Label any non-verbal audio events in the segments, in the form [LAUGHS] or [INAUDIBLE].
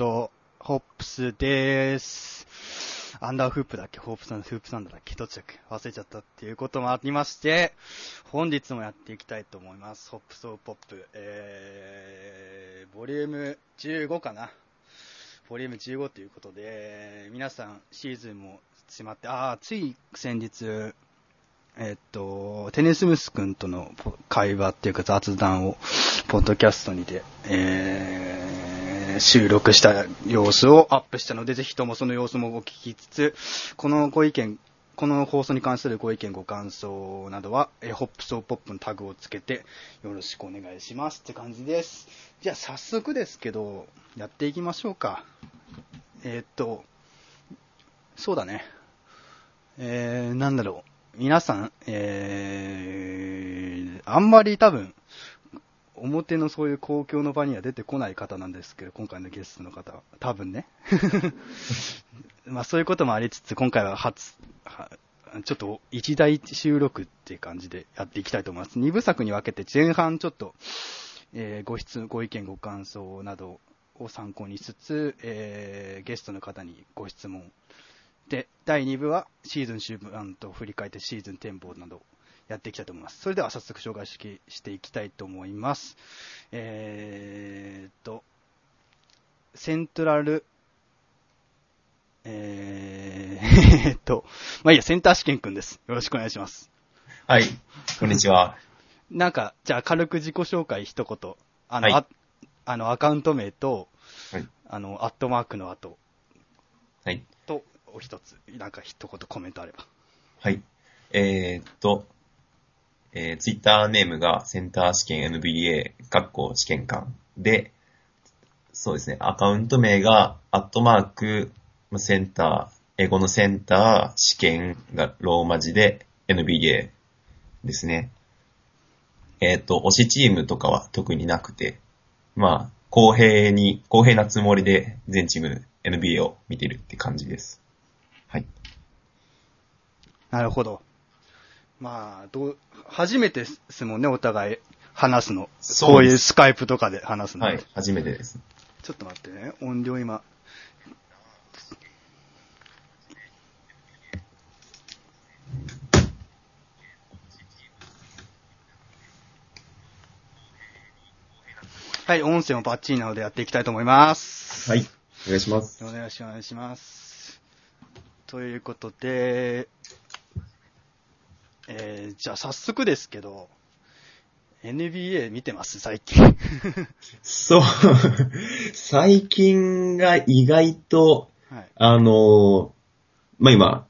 と、ホップスでーす。アンダーフープだっけ？ホープさん、フープサンドだっけ？どっちだっけ？忘れちゃったっていうこともありまして、本日もやっていきたいと思います。ホップソーポップ、えー、ボリューム15かな。ボリューム15ということで、皆さんシーズンも迫って、あー、つい先日、えっと、テネスムス君との会話っていうか雑談を、ポッドキャストにて、えー、収録した様子をアップしたので、ぜひともその様子もお聞きつつ、このご意見、この放送に関するご意見、ご感想などは、えーホップソーポップのタグをつけて、よろしくお願いしますって感じです。じゃあ早速ですけど、やっていきましょうか。えーっと、そうだね。えー、なんだろう。皆さん、えー、あんまり多分、表のそういう公共の場には出てこない方なんですけど、今回のゲストの方は。多分ね。[LAUGHS] まあそういうこともありつつ、今回は初、はちょっと一大収録っていう感じでやっていきたいと思います。二部作に分けて前半ちょっと、えーご質、ご意見、ご感想などを参考にしつつ、えーゲストの方にご質問。で、第2部はシーズン終盤と振り返ってシーズン展望などやっていきたいと思います。それでは早速紹介ししていきたいと思います。えーっと、セントラル、えー、えーっと、[LAUGHS] まあいいや、センター試験くんです。よろしくお願いします。はい、こんにちは。[LAUGHS] なんか、じゃあ軽く自己紹介一言。あの、はいああの、アカウント名と、はいあの、アットマークの後はい。と、お一つ、なんか一言コメントあれば。はい。えー、っと、えー、ツイッターネームがセンター試験 NBA、学校試験官で、そうですね、アカウント名が、アットマーク、センター、英語のセンター、試験がローマ字で NBA ですね。えーっと、推しチームとかは特になくて、まあ、公平に、公平なつもりで全チーム NBA を見てるって感じです。はい。なるほど。まあ、どう、初めてですもんね、お互い話すの。こういうスカイプとかで話すの。はい、初めてです。ちょっと待ってね、音量今。はい、音声もバッチリなのでやっていきたいと思います。はい。お願いします。お願いします。ということで、えー、じゃあ早速ですけど、NBA 見てます？最近。そう、最近が意外と、はい。あのーまあ、今、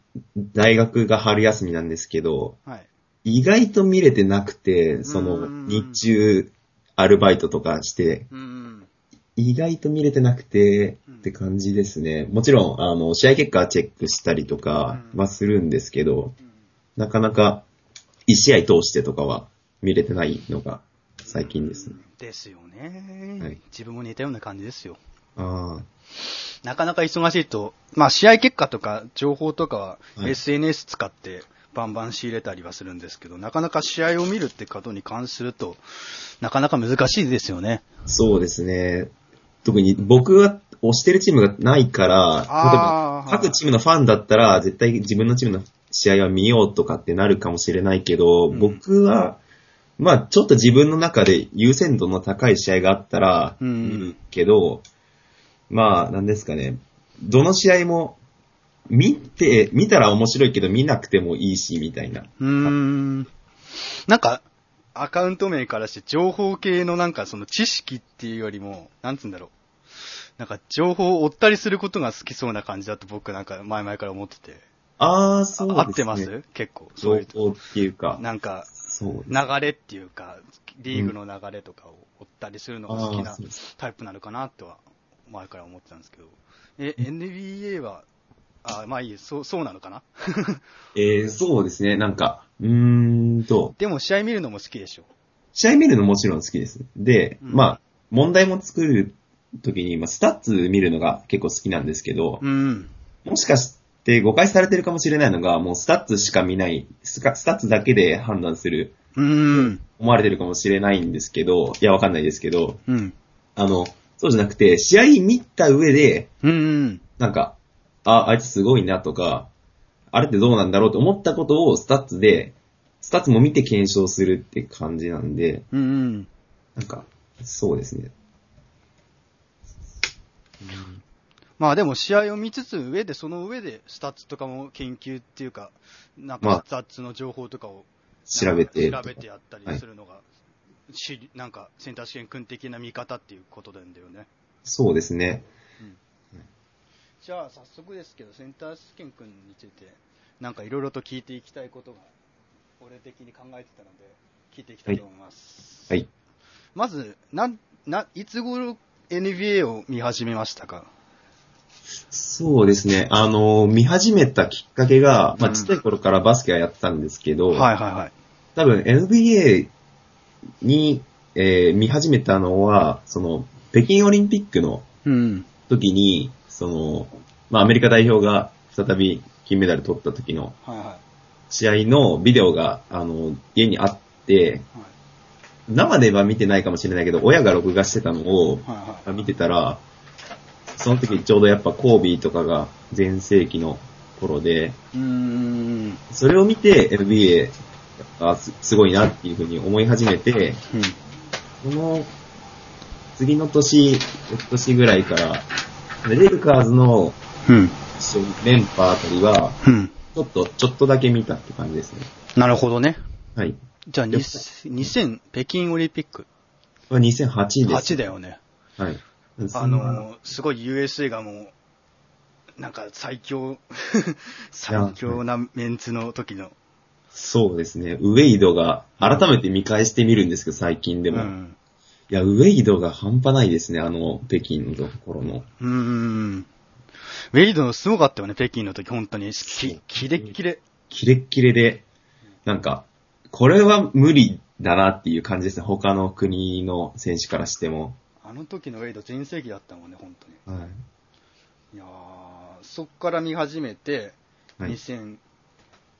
大学が春休みなんですけど、はい。意外と見れてなくて、そうの、ん日中、アルバイトとかして、うん。意外と見れてなくて、うんって感じですね。もちろん、あの、試合結果はチェックしたりとかうんはするんですけど、なかなか、一試合通してとかは見れてないのが最近ですね。ですよね、はい自分も似たような感じですよ。あなかなか忙しいと、まあ試合結果とか情報とかははい SNS 使ってバンバン仕入れたりはするんですけど、なかなか試合を見るってことに関すると、なかなか難しいですよね。あ、そうですね。特に僕が推してるチームがないから、例えば各チームのファンだったら絶対自分のチームの試合は見ようとかってなるかもしれないけど、うん僕は、まあちょっと自分の中で優先度の高い試合があったらうん見るけど、まあなんですかね、どの試合も見て、見たら面白いけど見なくてもいいし、みたいな。うーん。なんか、アカウント名からして情報系のなんかその知識っていうよりも、なんつうんだろう。なんか情報を追ったりすることが好きそうな感じだと僕なんか前々から思ってて。ああ、そうですね。合ってます？結構。そういう。情報っていうか、なんか、そう。流れっていうか、リーグの流れとかを追ったりするのが好きあなタイプなのかなとは、前から思ってたんですけど。え、NBA は、あ、まあいい、そう、そうなのかな？[LAUGHS] えー、そうですね。なんか、うーんと、でも試合見るのも好きでしょ？試合見るのもちろん好きです。で、うんまあ、問題も作るときに、まあ、スタッツ見るのが結構好きなんですけど、うん。もしかして誤解されてるかもしれないのが、もうスタッツしか見ない、スカスタッツだけで判断する、うん。思われてるかもしれないんですけど、いや、わかんないですけど、うん。あの、そうじゃなくて、試合見た上で、うんうん。なんか、あ、あいつすごいなとか、あれってどうなんだろうと思ったことをスタッツで、スタッツも見て検証するって感じなんで、うんうん。なんか、そうですね。まあでも試合を見つつ上で、その上でスタッツとかも研究っていうか、なんまあかスタッツの情報とかを調べて。調べてやったりするのが、しりなんかセンター試験君的な見方っていうことなんだよね。そうですね。じゃあ早速ですけど、センター試験君について、なんかいろいろと聞いていきたいことが、俺的に考えてたので、聞いていきたいと思います。はい。まず、なん、な、いつ頃 NBA を見始めましたか？そうですね。あの、見始めたきっかけが、まあ、うんちっちゃい頃からバスケはやってたんですけど、はいはいはい。多分 NBA に、えー見始めたのは、その、北京オリンピックのうん。時に、その、まあ、アメリカ代表が再び金メダル取った時の試合のビデオが、あの、家にあって、い。はい生では見てないかもしれないけど、親が録画してたのを。見てたら、その時ちょうどやっぱコービーとかが全盛期の頃で、うーん。それを見て NBA がすすごいなっていうふうに思い始めて、うん。その次の年、翌年ぐらいから、レイカーズのうん。連覇あたりは、うん。ちょっと、ちょっとだけ見たって感じですね。なるほどね。はい。じゃあ、に2000、北京オリンピックこれ2008です。8だよね。はい。あの、すごい USA がもう、なんか最強、[LAUGHS] 最強なメンツの時の。そうですね。ウェイドが、改めて見返してみるんですけど、最近でも。うん。いや、ウェイドが半端ないですね、あの、北京のところの。うーん。ウェイドのすごかったよね、北京の時、本当に。き、キレッキレ。キレッキレで、なんか、これは無理だなっていう感じですね。他の国の選手からしても。あの時のウェイド全盛期だったもんね、本当に。はい。いやー、そっから見始めて、はい2000、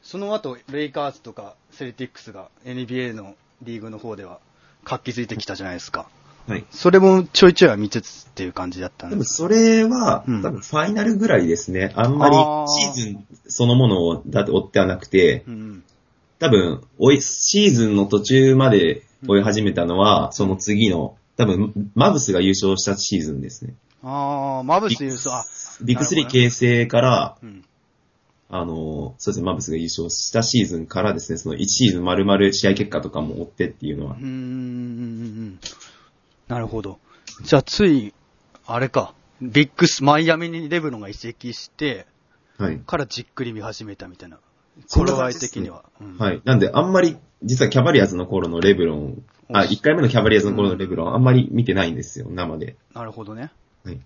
その後、レイカーズとかセルティックスが NBA のリーグの方では活気づいてきたじゃないですか。はい。それもちょいちょいは見つつっていう感じだったんでも。それは、うん多分ファイナルぐらいですね。あんまりシーズンそのものをだって追ってはなくて、うん。多分、追い、シーズンの途中まで追い始めたのは、その次の、多分、マブスが優勝したシーズンですね。あー、マブス優勝、あ、ビッグスリーなるほどね形成から、うん。あの、そうですね、マブスが優勝したシーズンからですね、その1シーズン丸々試合結果とかも追ってっていうのはうー、ん。なるほど。じゃあ、つい、あれか、ビッグス、マイアミにレブロンが移籍して、はい。からじっくり見始めたみたいな。頃合い的には。うんはい。なんで、あんまり、実はキャバリアーズの頃のレブロン、あ、お1回目のキャバリアーズの頃のレブロン、あんまり見てないんですよ、生で。なるほどね。はい。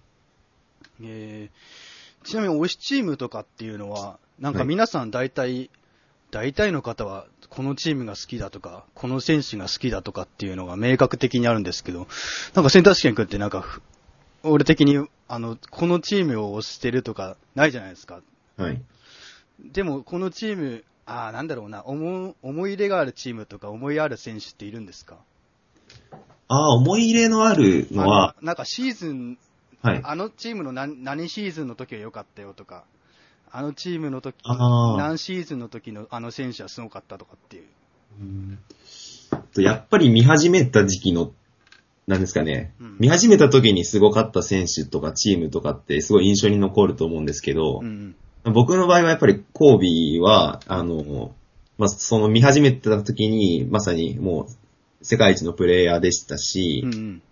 えー、ちなみに推しチームとかっていうのは、なんかはい皆さん大体、大体の方はこのチームが好きだとか、この選手が好きだとかっていうのが明確的にあるんですけど、なんかセンター試験君ってなんかふ、俺的に、あの、このチームを推してるとかないじゃないですか。はい。でも、このチーム、ああ、なんだろうな、思思い入れがあるチームとか思いある選手っているんですか？ああ、思い入れのあるのはなんかシーズンはい。あのチームの何何シーズンの時は良かったよとか、あのチームの時、何シーズンの時のあの選手はすごかったとかっていう。うんとやっぱり見始めた時期の、なんですかね、うん見始めた時にすごかった選手とかチームとかってすごい印象に残ると思うんですけどう、ん。僕の場合はやっぱりコービーは、あの、まあ、その見始めた時に、まさにもう世界一のプレイヤーでしたし、うんうん。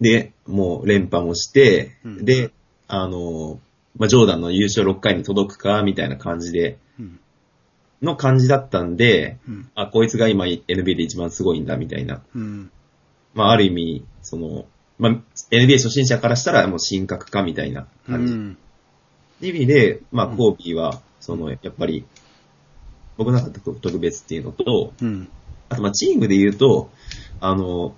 で、もう連覇もして、うんで、あの、まあ、ジョーダンの優勝6回に届くか、みたいな感じで、うん。の感じだったんで、うん。あ、こいつが今 NBA で一番すごいんだ、みたいな。うん。まあ、ある意味、その、まあ、NBA 初心者からしたらもう神格化みたいなう感じ。う意味で、まあ、うんコービーは、その、やっぱり、僕の中で特別っていうのと、うん。あと、まあ、チームで言うと、あの、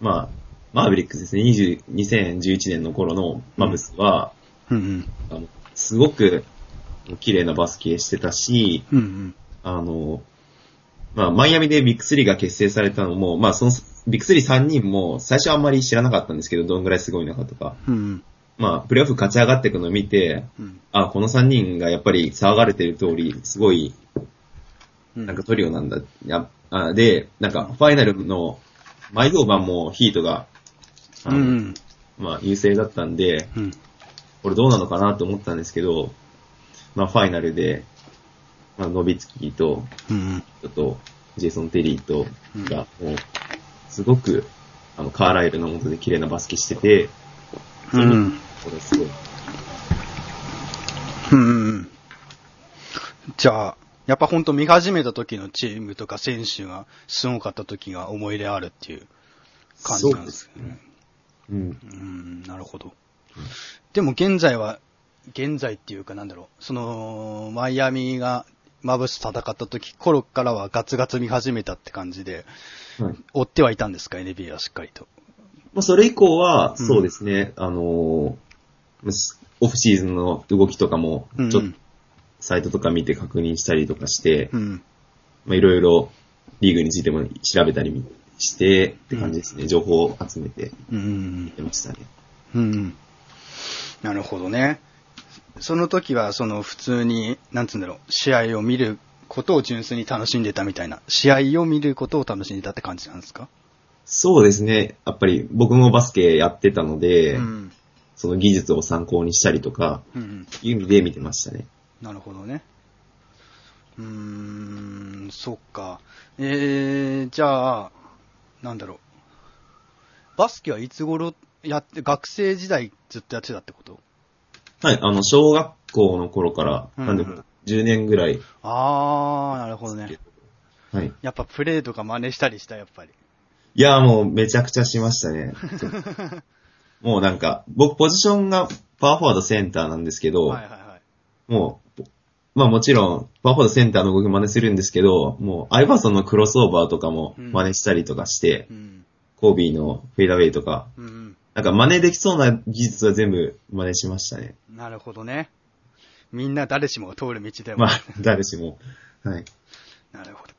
まあ、マーベリックスですね、20 2011年の頃のマブスは、うん。あのすごく綺麗なバスケしてたし、うん。あの、まあ、マイアミでビッグスリーが結成されたのも、まあ、その、ビッグ3人も最初はあんまり知らなかったんですけど、どんぐらいすごいのかとか。うん。まあ、プレイオフ勝ち上がっていくのを見て、うん。あ、この3人がやっぱり騒がれてる通り、すごい、うん。なんかトリオなんだ。やあで、なんか、ファイナルの、毎号版もヒートが、うん。まあ、優勢だったんで、うん。これどうなのかなと思ったんですけど、まあ、ファイナルで、まあ、ノビツキと、うん。ちょっと、ジェイソン・テリーと、が、もう、すごく、あの、カーライルの元で綺麗なバスケしてて、うん。これすごい。うん。じゃあ、やっぱ本当見始めた時のチームとか選手がすごかった時が思い入れあるっていう感じなんですね。うん。うん、なるほど。でも現在は、現在っていうかなんだろう、その、マイアミがマブス戦った時頃からはガツガツ見始めたって感じで、はい。追ってはいたんですか ?NBA はしっかりと。まあ、それ以降は、うんそうですね、あのーオフシーズンの動きとかも、うんちょっと、サイトとか見て確認したりとかして、うん。まあ、いろいろリーグについても調べたりして、って感じですね。情報を集めててましたね。うん。なるほどね。その時は、その普通に、なんつうんだろう、試合を見ることを純粋に楽しんでたみたいな、試合を見ることを楽しんでたって感じなんですか？そうですね。やっぱり僕もバスケやってたので、うん。その技術を参考にしたりとか、うん。いう意味で見てましたね。なるほどね。うーん、そっか。えー、じゃあ、なんだろう。バスケはいつ頃やって、学生時代ずっとやってたってこと？はい、あの、小学校の頃から、うんなんでも10年ぐらい。あー、なるほどね。はい。やっぱプレーとか真似したりした、やっぱり。いや、もうめちゃくちゃしましたね。[LAUGHS] もうなんか、僕ポジションがパワーフォワードセンターなんですけど、はいはいはい。もう、まあもちろん、パワーフォワードセンターの動き真似するんですけど、もう、アイバーソンのクロスオーバーとかも真似したりとかして、うん。コービーのフェイダーウェイとか、うん。なんか真似できそうな技術は全部真似しましたね。なるほどね。みんな誰しもが通る道でも。まあ、誰しも。はい。なるほど。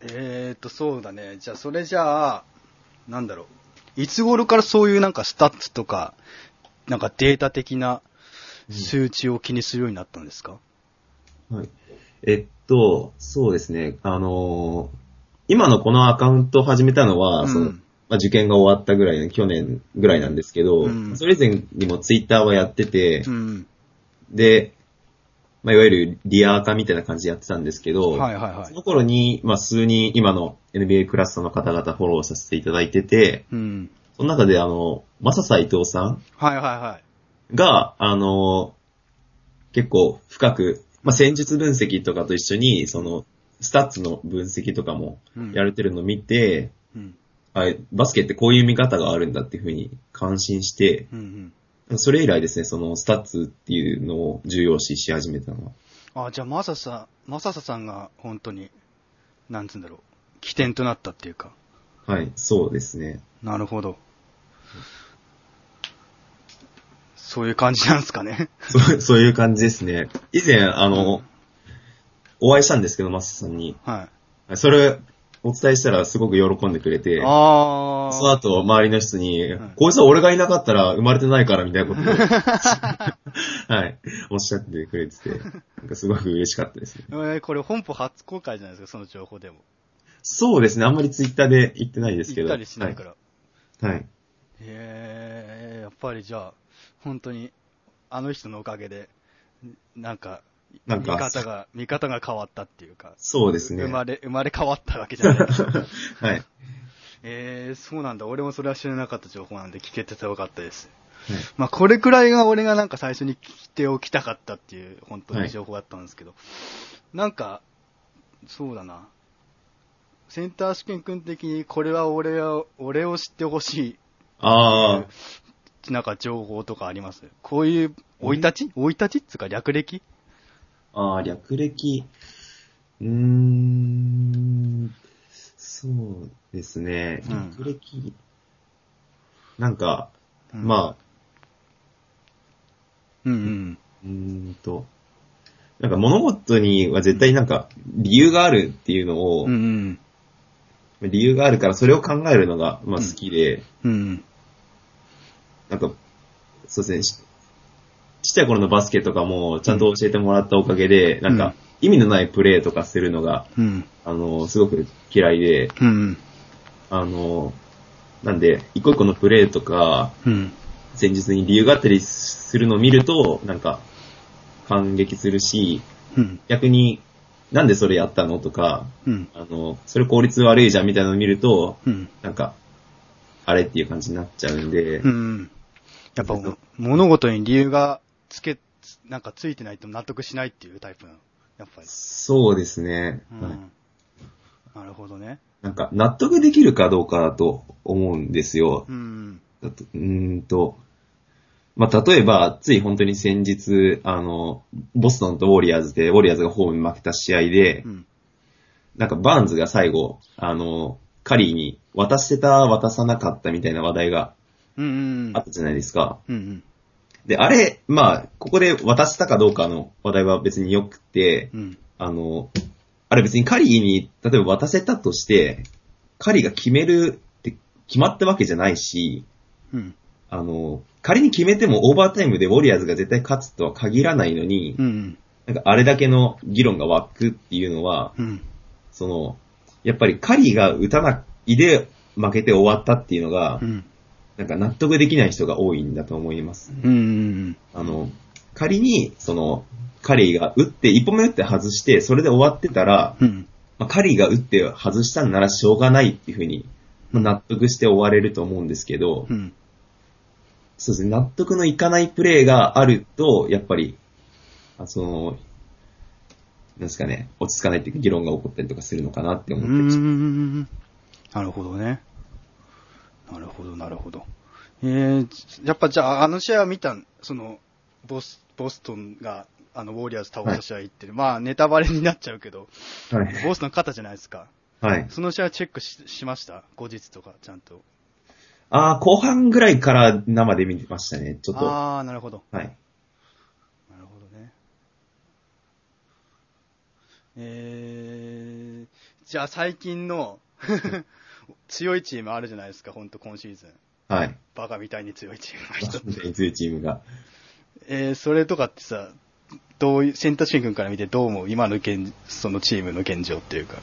えーと、そうだね。じゃあ、それじゃあ、なんだろう。いつ頃からそういうなんかスタッツとか、なんかデータ的な数値を気にするようになったんですか、はい。えっと、そうですね。あのー今のこのアカウントを始めたのは、うんその、まあ、受験が終わったぐらいの、去年ぐらいなんですけど、うんそれ以前にもツイッターはやってて、うん。で、まあ、いわゆるリア垢みたいな感じでやってたんですけど、はいはいはい。その頃に、まあ、数人今の NBA クラスの方々フォローさせていただいてて、うん。その中であの、マササ伊藤さんはいはいはい。が、あの、結構深く、まあ、戦術分析とかと一緒に、その、スタッツの分析とかもうんやれてるのを見て、うん。あバスケってこういう見方があるんだっていうふうに感心して、うんうん。それ以来ですね、そのスタッツっていうのを重要視し始めたのは。あ、じゃあ、まささ、まさささんが本当に、なんつうんだろう。起点となったっていうか。はい、そうですね。なるほど。そういう感じなんですかね。そう [LAUGHS] そういう感じですね。以前、あの、お会いしたんですけど、まささんに。はい。それ、お伝えしたらすごく喜んでくれて、あその後、周りの人に、んこいつは俺がいなかったら生まれてないから、みたいなことを、[LAUGHS] はい、おっしゃってくれてて、[LAUGHS] なんかすごく嬉しかったですね。えーこれ本邦初公開じゃないですか、その情報でも。そうですね、あんまりツイッターで言ってないですけど。行ったりしないから。はい。はい。へえ、やっぱりじゃあ、本当に、あの人のおかげで、なんか、なんか見方が、見方が変わったっていうか、そうですね。生まれ、生まれ変わったわけじゃない。[LAUGHS] はい。えー、そうなんだ。俺もそれは知らなかった情報なんで聞けててよかったです。はいまあ、これくらいが俺がなんか最初に聞いておきたかったっていう、本当に情報だったんですけど、なんか、そうだな。センター試験君的にこれは俺は、俺を知ってほしあい、なんか情報とかあります？こういう、生い立ち？生い立ちっつうか略歴？あ、ああ、略歴。うーん、そうですね。うん略歴。なんか、うんまあ、うんうん。うーんと、なんか物事には絶対なんか理由があるっていうのを、うんうん。理由があるから、それを考えるのが、まあ好きで、うん。なんか、そうですね、しちっちゃい頃のバスケとかもちゃんと教えてもらったおかげで、なんか、意味のないプレーとかするのが、うん。あの、すごく嫌いで、うん。あの、なんで、一個一個のプレーとか、うん。戦術に理由があったりするのを見ると、なんか、感激するし、うん。逆に、なんでそれやったのとか、うん。あの、それ効率悪いじゃんみたいなのを見ると、うん。なんか、あれっていう感じになっちゃうんで、うん。やっぱ、物事に理由がつけ、なんかついてないと納得しないっていうタイプなの？やっぱり。そうですね、うん。はいなるほどね。なんか、納得できるかどうかだと思うんですよ。うん。だとうーんと、まあ、例えば、つい本当に先日、あの、ボストンとウォリアーズで、ウォリアーズがホームに負けた試合でう、ん。なんかバーンズが最後、あの、カリーに渡してた、渡さなかったみたいな話題があったじゃないですか。うん。で、あれ、まあ、ここで渡したかどうかの話題は別に良くて、うん。あの、あれ別にカリーに、例えば渡せたとして、カリーが決めるって決まったわけじゃないし、うん。あの、仮に決めてもオーバータイムでウォリアーズが絶対勝つとは限らないのに、うん。なんかあれだけの議論が湧くっていうのは、うん。その、やっぱりカリーが打たないで負けて終わったっていうのがう、ん。なんか納得できない人が多いんだと思います。うん。あの、仮に、その、カリーが打って、一歩目打って外して、それで終わってたら、うん。まあ、カリーが打って外したんならしょうがないっていうふうに、まあ納得して終われると思うんですけど、うん。そうですね、納得のいかないプレーがあると、やっぱり、あその、なんですかね、落ち着かないっていうか議論が起こったりとかするのかなってう思って。なるほどね。なるほど、なるほど。えー、やっぱじゃあ、あの試合は見たんその、ボス、ボストンが、あの、ウォリアーズ倒した試合って、まあ、ネタバレになっちゃうけど、はい。ボストン勝ったじゃないですか。はい。その試合チェックししました？後日とか、ちゃんと。ああ、後半ぐらいから生で見てましたね、ちょっと。はあー、なるほど。い。なるほどね。えー、じゃあ最近の強いチームあるじゃないですか、ほんと今シーズン。はい。バカみたいに強いチームが一つ。[LAUGHS] 強いチームが。えー、それとかってさ、どういう、センターシン君から見てどう思う？今の現、そのチームの現状っていうか。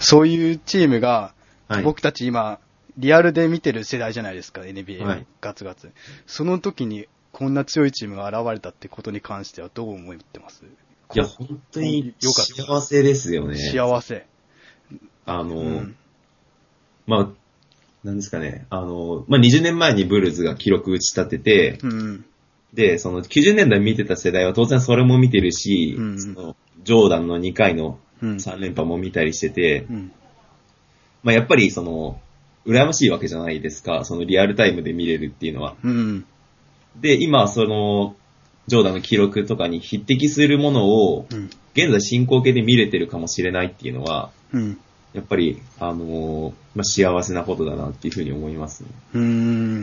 そういうチームが、はい。僕たち今、リアルで見てる世代じゃないですか、NBA、はいガツガツ。その時に、こんな強いチームが現れたってことに関してはどう思ってます？いや、本当によかった幸せですよね。幸せ。あの、うん。まあ、なんですかね、あの、まあ、20年前にブルーズが記録打ち立てて、うん。で、その90年代見てた世代は当然それも見てるし、うんそのジョーダンの2回のうん。3連覇も見たりしてて、うん。まあ、やっぱりその、羨ましいわけじゃないですか、そのリアルタイムで見れるっていうのは。うん。で、今、その、ジョーダンの記録とかに匹敵するものを、うん。現在進行形で見れてるかもしれないっていうのは、うん。やっぱり、あのーまあ、幸せなことだなっていうふうに思いますね。うー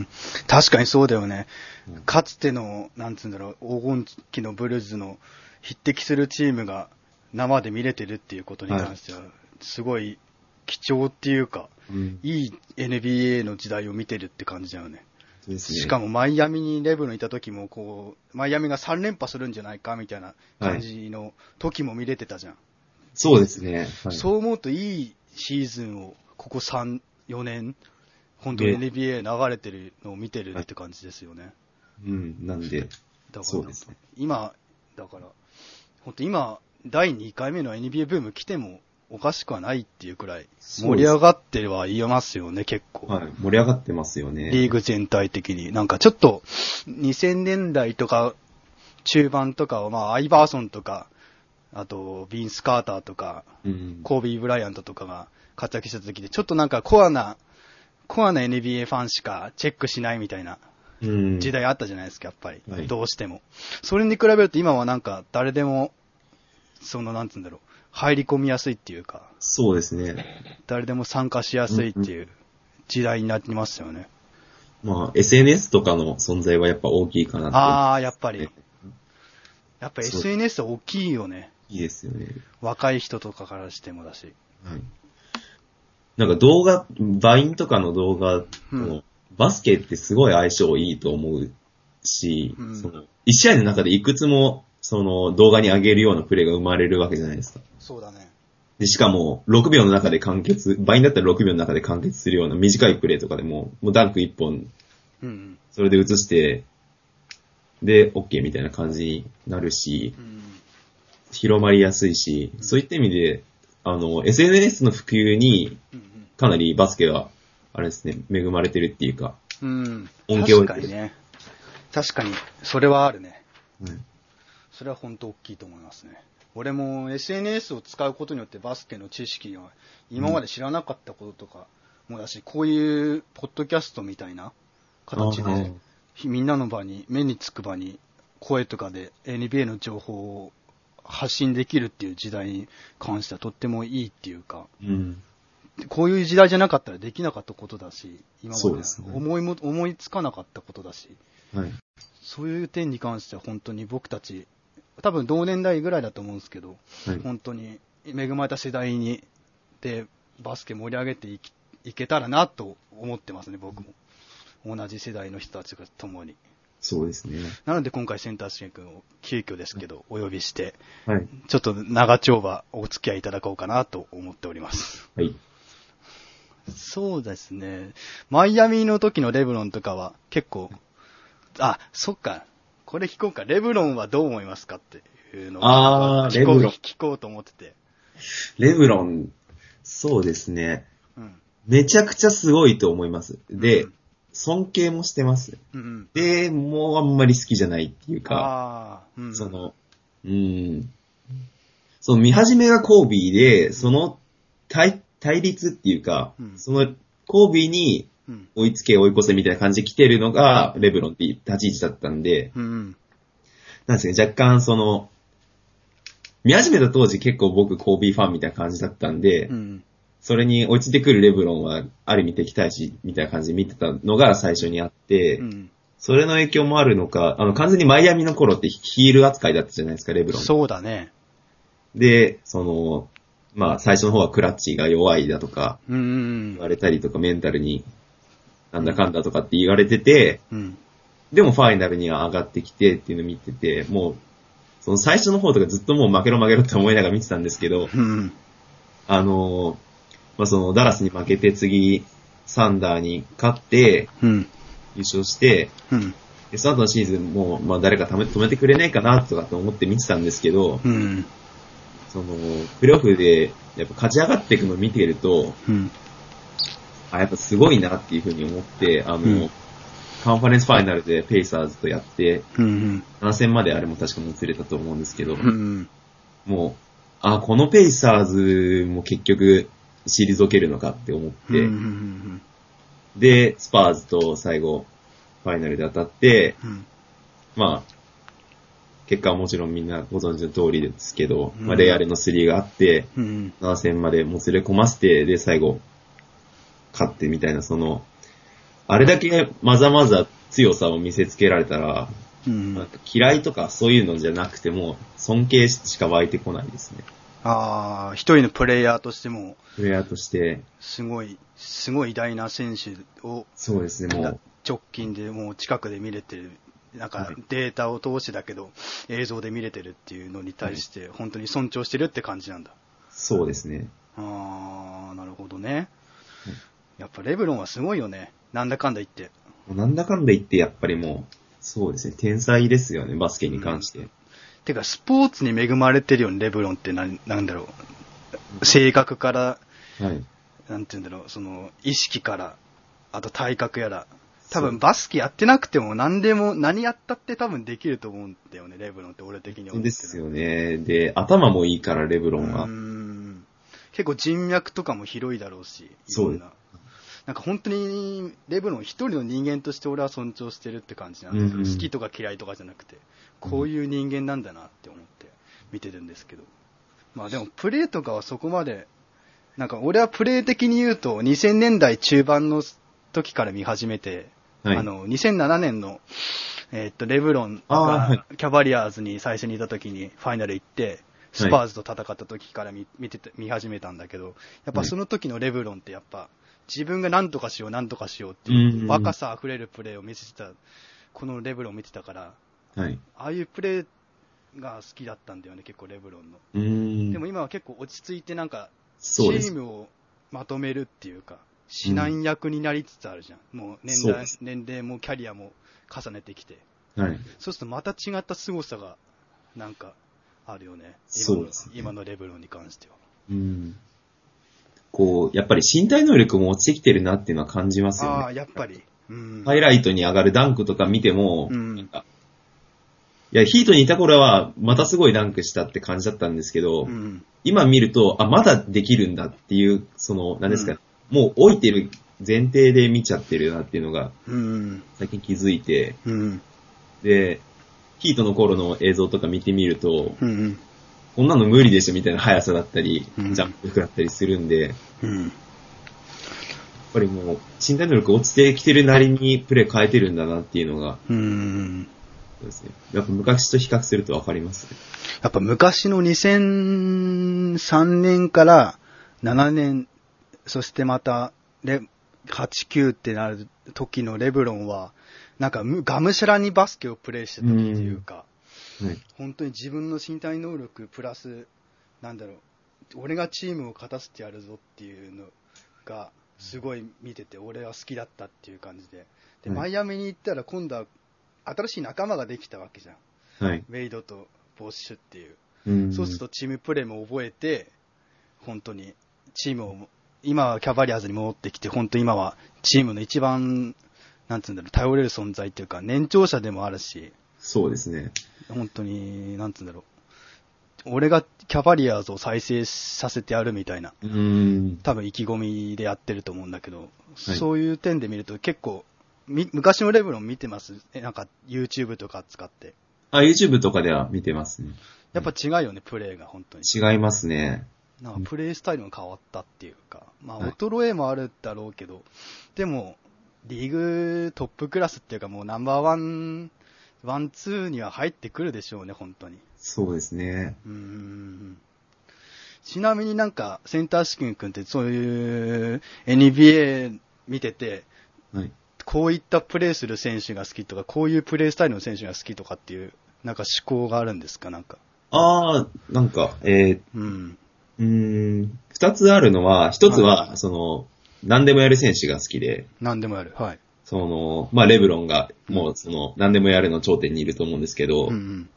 ん。確かにそうだよねうん。かつての、なんつうんだろう、黄金期のブルーズの匹敵するチームが生で見れてるっていうことに関しては、すごい貴重っていうか、うん。いい NBA の時代を見てるって感じだよね。ね。しかもマイアミにレブロンいた時も、こう、マイアミが3連覇するんじゃないかみたいな感じの時も見れてたじゃん。そうですね。はい、そう思うといいシーズンを、ここ3、4年、本当 NBA 流れてるのを見てるって感じですよね。うん。なんで、だからそうですね。今、だから、本当今、第2回目の NBA ブーム来てもおかしくはないっていうくらい、盛り上がってはいますよね、結構。はい。盛り上がってますよね。リーグ全体的に。なんかちょっと、2000年代とか、中盤とかは、まあ、アイバーソンとか、あと、ビンス・カーターとか、うん。コービー・ブライアントとかが活躍した時で、ちょっとなんかコアな、コアな NBA ファンしかチェックしないみたいなうん。時代あったじゃないですか、やっぱり。はいどうしても。それに比べると今はなんか誰でも、その、なんつうんだろう、入り込みやすいっていうか、そうですね。誰でも参加しやすいっていう時代になりますよね。まあ、SNS とかの存在はやっぱ大きいかなって。ああ、やっぱりね。やっぱ SNS 大きいよね。いいですよね。若い人とかからしてもだし。はい。なんか動画、バインとかの動画と、うんバスケってすごい相性いいと思うし、うんその、一試合の中でいくつも、その動画に上げるようなプレーが生まれるわけじゃないですか。そうだね。で、しかも、6秒の中で完結、バインだったら6秒の中で完結するような短いプレーとかでも、もうダンク1本、うん。それで映して、で、OK みたいな感じになるし、うん。広まりやすいし、そういった意味で、あの、SNS の普及にうん。かなりバスケは、あれですね、恵まれてるっていうか、うん。音響確かにね。確かに、それはあるね。うんそれは本当大きいと思いますね。俺も SNS を使うことによってバスケの知識が今まで知らなかったこととかもだし、こういうポッドキャストみたいな形で、みんなの場に、目につく場に、声とかで NBA の情報を発信できるっていう時代に関してはとってもいいっていうか、うん。こういう時代じゃなかったらできなかったことだし、今まで思いも、思いつかなかったことだし、はい。そういう点に関しては本当に僕たち、多分同年代ぐらいだと思うんですけど、はい。本当に恵まれた世代に、で、バスケ盛り上げていきいけたらなと思ってますね、僕も。同じ世代の人たちが共に。そうですね。なので今回センター試験君を急遽ですけど、お呼びして、はい。ちょっと長丁場お付き合いいただこうかなと思っております。はい。そうですね。マイアミの時のレブロンとかは結構、あ、そっか。これ聞こうか。レブロンはどう思いますかっていうのを聞こう聞こうと思ってて。レブロン、そうですね。うん。めちゃくちゃすごいと思います。で、うん尊敬もしてます。うんうん。で、もうあんまり好きじゃないっていうか、うん。その、うん。その見始めがコービーで、その対対立っていうか、うんそのコービーにうん。追いつけ追い越せみたいな感じで来てるのが、レブロンって立ち位置だったんで、うんうん。なんですか、若干その、見始めた当時結構僕コービーファンみたいな感じだったんで、うん。それに追いついてくるレブロンは、ある意味敵対視みたいな感じで見てたのが最初にあって、うん。それの影響もあるのか、あの、完全にマイアミの頃ってヒール扱いだったじゃないですか、レブロン。そうだね。で、その、まあ、最初の方はクラッチが弱いだとか、言われたりとか、メンタルに、なんだかんだとかって言われてて、うん。うん。でもファイナルには上がってきてっていうのを見てて、もう、その最初の方とかずっともう負けろ負けろって思いながら見てたんですけど、うん。あの、まあ、そのダラスに負けて次、サンダーに勝ってうん。優勝して、うん。でその後のシーズンも、まあ誰か止め止めてくれねえかなとかって思って見てたんですけど、うん。その、プレーオフでやっぱ勝ち上がっていくのを見てると、うん。あ、やっぱすごいなっていうふうに思って、あの、うんカンファレンスファイナルでペイサーズとやって、うん。7戦まであれも確かもつれたと思うんですけど、うん。もう、あ、このペイサーズも結局退けるのかって思って、うん。で、スパーズと最後、ファイナルで当たって、うん。まあ、結果はもちろんみんなご存知の通りですけど、うんまあ、レイアレンの3があって、うん。7戦までもつれ込ませて、で、最後、勝ってみたいな、その、あれだけまざまざ強さを見せつけられたら、うん嫌いとかそういうのじゃなくても、尊敬しか湧いてこないですね。ああ、一人のプレイヤーとしても、プレイヤーとして、すごい、すごい偉大な選手をそうですね、もう、直近でもう近くで見れてる、なんかはいデータを通してだけど、映像で見れてるっていうのに対して、本当に尊重してるって感じなんだ。そうですね。ああ、なるほどね。やっぱレブロンはすごいよね。なんだかんだ言って。なんだかんだ言ってやっぱりもう、そうですね、天才ですよね、バスケに関して。てか、スポーツに恵まれてるよね、レブロンってな、なんだろう。性格から、はい。なんて言うんだろう、その、意識から、あと体格やら。多そう分バスケやってなくても何でも、何やったって多分できると思うんだよね、レブロンって俺的には思ってるですよね。で、頭もいいから、レブロンはうー。ん結構人脈とかも広いだろうし、いろんな。なんか本当に、レブロン一人の人間として俺は尊重してるって感じなんですよ。うんうん好きとか嫌いとかじゃなくて、こういう人間なんだなって思って見てるんですけど。まあでもプレーとかはそこまで、なんか俺はプレー的に言うと2000年代中盤の時から見始めて、はい。あの、2007年の、えーっと、レブロンがキャバリアーズに最初にいた時にファイナル行って、スパーズと戦った時から見見てて見始めたんだけど、やっぱその時のレブロンってやっぱ、自分が何とかしよう、何とかしようっていうう、ん若さ溢れるプレーを見せてた、このレブロンを見てたから、はい。ああいうプレーが好きだったんだよね、結構レブロンの。でも今は結構落ち着いてなんか、チー。ムをまとめるっていうか、指南役になりつつあるじゃん。もう年代そうです年齢もキャリアも重ねてきて。はい。そうするとまた違った凄さが、なんか、あるよね。今のね今のレブロンに関しては。うん。こう、やっぱり身体能力も落ちてきてるなっていうのは感じますよああ、ね。やっぱり。うん。ハイライトに上がるダンクとか見ても、うんなんか、いや、ヒートにいた頃は、またすごいダンクしたって感じだったんですけど、うん。今見ると、あ、まだできるんだっていう、その、何ですか、もう置いてる前提で見ちゃってるなっていうのが、うん。最近気づいて、うん。で、ヒートの頃の映像とか見てみると、うん。こんなの無理でしょみたいな速さだったり、うんジャンプ力だったりするんで、やっうん。ぱりもう、身体能力落ちてきてるなりにプレー変えてるんだなっていうのが、うん。そうですね。やっぱ昔と比較するとわかりますね。やっぱ昔の2003年から7年、そしてまたレ、8、9ってなる時のレブロンは、なんかむがむしゃらにバスケをプレイしてたっていうか、はい。本当に自分の身体能力プラス、なんだろう、俺がチームを勝たせてやるぞっていうのが、すごい見てて、俺は好きだったっていう感じで。で、はいマイアミに行ったら今度は新しい仲間ができたわけじゃん。はい。ウェイドとボッシュっていう。うんそうするとチームプレーも覚えて、本当にチームを、今はキャバリアーズに戻ってきて、本当今はチームの一番、なんつうんだろう、頼れる存在っていうか、年長者でもあるし、そうですね。本当に、なんつうんだろう。俺がキャバリアーズを再生させてやるみたいな、うーん。多分意気込みでやってると思うんだけど、そういう点で見ると結構、み昔のレブロン見てます？えなんか YouTube とか使って。あ、YouTube とかでは見てますね。やっぱ違うよね、プレーが本当に。違いますね。なんかプレイスタイルが変わったっていうか、まあはい衰えもあるだろうけど、でも、リーグトップクラスっていうかもうナンバーワン、ワン、ツーには入ってくるでしょうね、本当に。そうですね。うーん。ちなみになんか、センター試験君ってそういう NBA 見てて、はい。こういったプレーする選手が好きとか、こういうプレースタイルの選手が好きとかっていう、なんか思考があるんですか、なんか。あー、なんか、えうん。ー、うーん、二つあるのは、一つは、はその、何でもやる選手が好きで、何でもやる。はい。その、まあ、レブロンが、もう、その、何でもやるの頂点にいると思うんですけど、うんうん。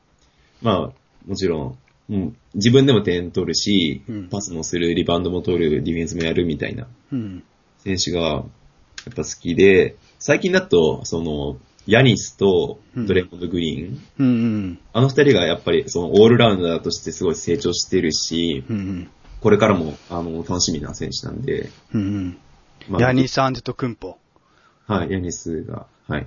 まあ、もちろん、うん、自分でも点取るし、うんパスもする、リバウンドも取る、ディフェンスもやるみたいなうん。選手が、やっぱ好きで、最近だと、その、ヤニスとドレモンド・グリーン、うんうん。あの二人がやっぱりそのオールラウンダーとしてすごい成長してるし、うんうん。これからもあの楽しみな選手なんで、うんうん。まあヤニス・アンデト・クンポ。はい、ヤニスが、はい、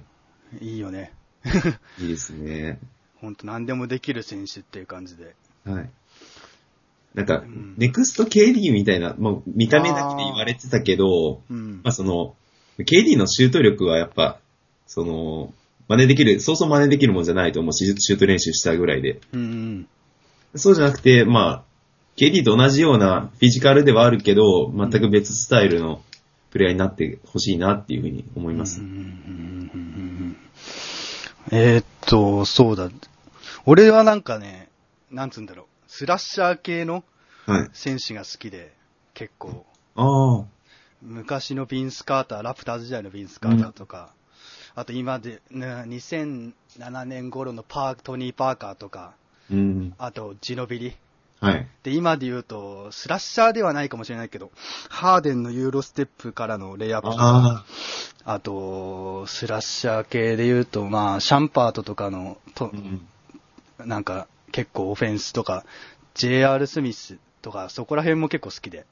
いいよね。[LAUGHS] いいですね。ほんと何でもできる選手っていう感じで。はい。なんか、んネクスト KD みたいな、まあ、見た目だけで言われてたけど、うんまあその、KD のシュート力はやっぱ、その、真似できる、そうそう真似できるもんじゃないと思うし、シュート練習したぐらいで。うんうん。そうじゃなくて、まあ、KD と同じようなフィジカルではあるけど、全く別スタイルのプレイヤーになってほしいなっていうふうに思います。うんうんうんえーっと、そうだ。俺はなんかね、なんつうんだろう、スラッシャー系のはい。選手が好きで、結構。ああ、昔のビンス・カーター、ラプターズ時代のビンス・カーターとか、あと今で、ね、2007年頃のパートニー・パーカーとか、うん。あとジノビリ。はい。で、今で言うと、スラッシャーではないかもしれないけど、ハーデンのユーロステップからのレイアップとか、ああと、スラッシャー系で言うと、まあ、シャンパートとかの、とあ、う、ん。なんか、結構オフェンスとか、JR スミスとか、そこら辺も結構好きで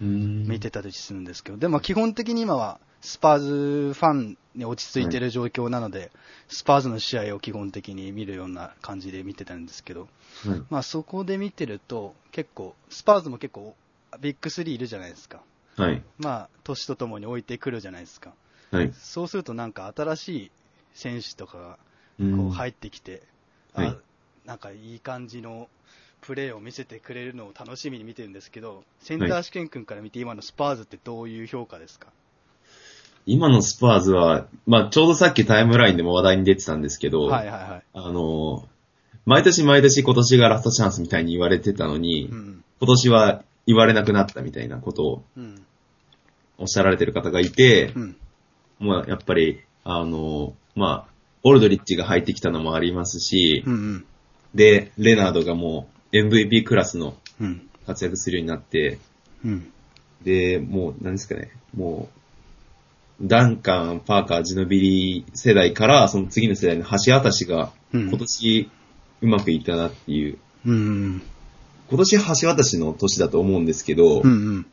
うん見てたりするんですけど、でも基本的に今は、スパーズファンに落ち着いてる状況なので、スパーズの試合を基本的に見るような感じで見てたんですけど、はい。まあそこで見てると、結構、スパーズも結構、ビッグスリーいるじゃないですか。はい。まあ、年とともに老いてくるじゃないですか。はい。そうするとなんか新しい選手とかがうんこう入ってきて、はいあなんかいい感じのプレーを見せてくれるのを楽しみに見てるんですけど、センター試験君から見て今のスパーズってどういう評価ですか、今のスパーズは、まあちょうどさっきタイムラインでも話題に出てたんですけど、はいはいはい。あの、毎年毎年今年がラストチャンスみたいに言われてたのに、うん。今年は言われなくなったみたいなことをうん。おっしゃられてる方がいて、うん。もうやっぱり、あの、まあ、オルドリッチが入ってきたのもありますし、うんうん。で、レナードがもう MVP クラスのうん。活躍するようになって、うん。で、もう、何ですかね、もう、ダンカン、パーカー、ジノビリ世代から、その次の世代の橋渡しが、うん。今年うまくいったなっていう、うん。今年橋渡しの年だと思うんですけど、うんうん。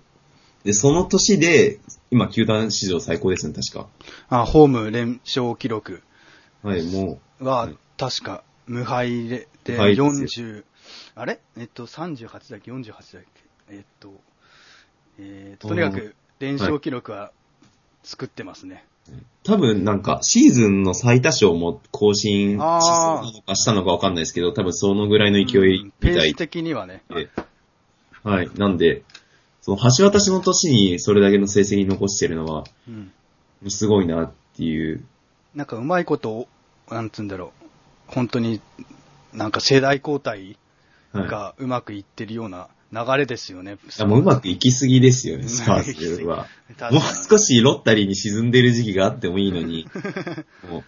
で、その年で、今、球団史上最高ですね、確か。あ、ホーム連勝記録。はい、もははい、確か、無敗で、で、無敗です40、あれ？えっと、38だっけ ?48 だっけ？えっと、えっと、とにかく、連勝記録は作ってますね。う、多分なんか、シーズンの最多勝も更新しあーそうなのかしたのかわかんないですけど、多分そのぐらいの勢いうんみたいペース的にはね。で、はい。なんで、その橋渡しの年にそれだけの成績残してるのは、うん。すごいなっていう。なんかうまいこと、なんつうんだろう、本当に、なんか世代交代はい。がうまくいってるような流れですよね。もううまくいきすぎですよね、スパーズは。[LAUGHS] もう少しロッタリーに沈んでる時期があってもいいのに、[LAUGHS] もう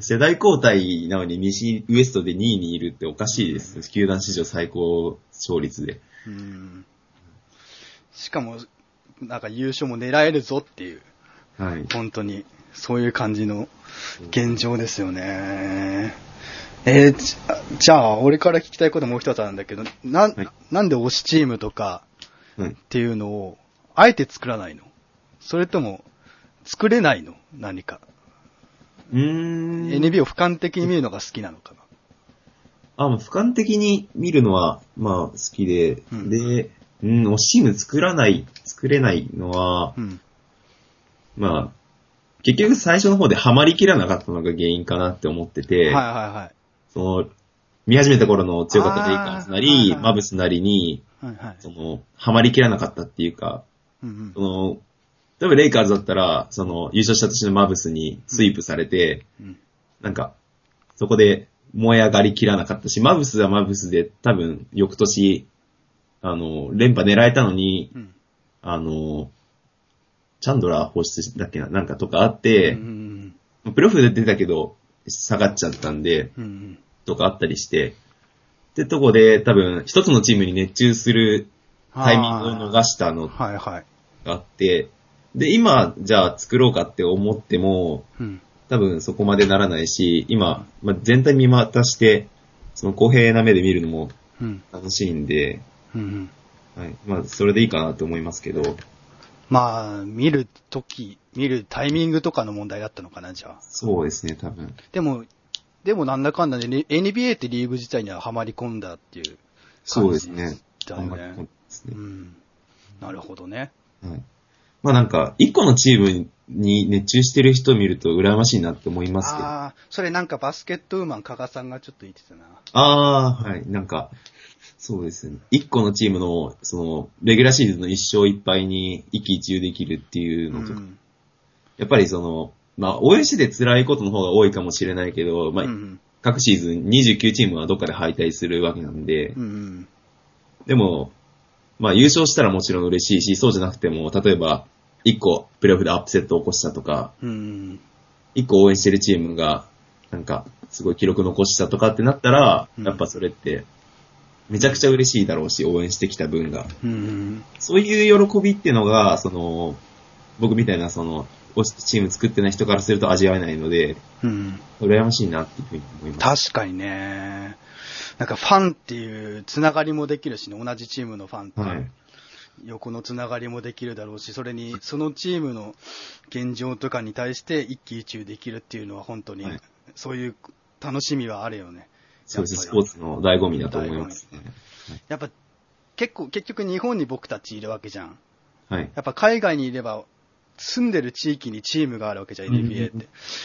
世代交代なのに西ウエストで2位にいるっておかしいです。球団史上最高勝率で。うんしかも、なんか優勝も狙えるぞっていう、はい。本当に、そういう感じの現状ですよね。えーじじゃあ、俺から聞きたいこともう一つあるんだけど、なん、はいなんで推しチームとかはいっ。ていうのを、あえて作らないの？それとも、作れないの？何か。うーん。NB を俯瞰的に見るのが好きなのかな？あ、まあ、俯瞰的に見るのは、まあ、好きで、うんで、うん、推しチーム作らない、作れないのは、うん。まあ、結局最初の方でハマりきらなかったのが原因かなって思ってて、はいはいはい。その、見始めた頃の強かったレイカーズなり、マブスなりに、はいはい。その、ハマりきらなかったっていうか、うんその、例えばレイカーズだったら、その、優勝した年のマブスにスイープされて、うん。うんなんか、そこで燃え上がりきらなかったし、マブスはマブスで多分翌年、あの、連覇狙えたのに、うん。あの、チャンドラー放出だっけな、なんかとかあってうんう、んプレオフで出たけど、下がっちゃったんで、うんうん。とかあったりして、ってとこで多分一つのチームに熱中するタイミングを逃したのはいはい。があって、で、今、じゃあ作ろうかって思っても、うん。多分そこまでならないし、今、まあ、全体見渡して、その公平な目で見るのもうん。楽しいんで、うんうん。はい。まあ、それでいいかなと思いますけど、まあ、見るとき、見るタイミングとかの問題だったのかな、じゃあ。そうですね、多分。でも、でもなんだかんだで、ね、NBA ってリーグ自体にははまり込んだっていうそうですね。だよあんまりこうね。ですね。うん。なるほどね。はい。まあなんか、一個のチームに熱中してる人を見ると羨ましいなって思いますけど。ああ、それなんかバスケットウーマン加賀さんがちょっと言ってたな。ああー、はい。なんか、そうですね。一個のチームの、その、レギュラーシーズンの一勝一敗に一喜一憂できるっていうのとか、ん。やっぱりその、まあ、応援してて辛いことの方が多いかもしれないけど、まあ、うん各シーズン29チームはどっかで敗退するわけなんで、うん。うん。でも、まあ優勝したらもちろん嬉しいし、そうじゃなくても、例えば、一個プレーオフでアップセットを起こしたとか、うん。一個応援してるチームが、なんか、すごい記録残したとかってなったら、うんやっぱそれって、めちゃくちゃ嬉しいだろうし、応援してきた分が。うん。そういう喜びっていうのが、その、僕みたいな、その、チーム作ってない人からすると味わえないので、うん。羨ましいなっていうふうに思います。確かにね。なんかファンっていうつながりもできるしね、同じチームのファンって。はい。横のつながりもできるだろうし、それに、そのチームの現状とかに対して一喜一憂できるっていうのは本当にはい、そういう楽しみはあるよね。そうです。スやっぱりポーツの醍醐味だと思いますね。やっぱ、結構、結局日本に僕たちいるわけじゃん。はい。やっぱ海外にいれば、住んでる地域にチームがあるわけじゃん、NBA って。は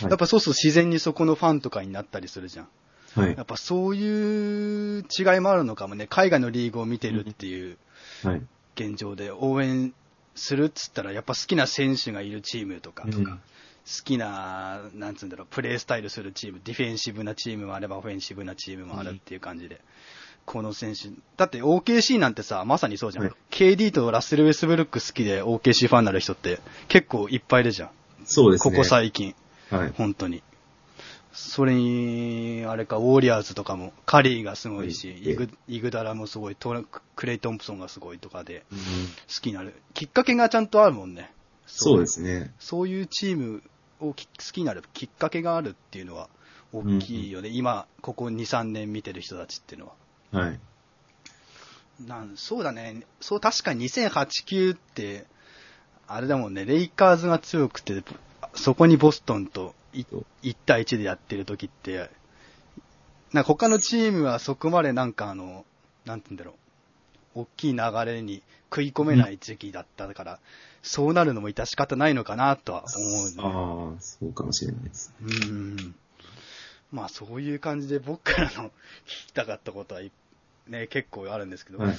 いやっぱそうすると自然にそこのファンとかになったりするじゃん。はいや。っぱそういう違いもあるのかもね。海外のリーグを見てるっていうはい。現状で応援するっつったら、やっぱ好きな選手がいるチームとか、うん好きな、なんつうんだろう、プレースタイルするチーム、ディフェンシブなチームもあれば、オフェンシブなチームもあるっていう感じで、この選手、だって OKC なんてさ、まさにそうじゃん。はい KD とラッセル・ウェスブルック好きで OKC ファンになる人って結構いっぱいいるじゃん。そうですね。ここ最近、はい。本当に。それに、あれか、ウォリアーズとかも、カリーがすごいし、はいイグイグダラもすごい、トラクレイ・トンプソンがすごいとかで、うん好きになる。きっかけがちゃんとあるもんね。そうですね。そういうチームをき好きになるきっかけがあるっていうのは大きいよね。今、ここ2、3年見てる人たちっていうのは。はい。なんそうだね。そう、確かに2008、9って、あれだもんね、レイカーズが強くて、そこにボストンといそう1対1でやってる時って、なんか他のチームはそこまでなんかあの、なんて言うんだろう、大きい流れに食い込めない時期だったから、そうなるのも致し方ないのかなとは思う、ね。ああ、そうかもしれないです。うん。まあそういう感じで僕からの聞きたかったことはいね、[LAUGHS] 結構あるんですけど、はい。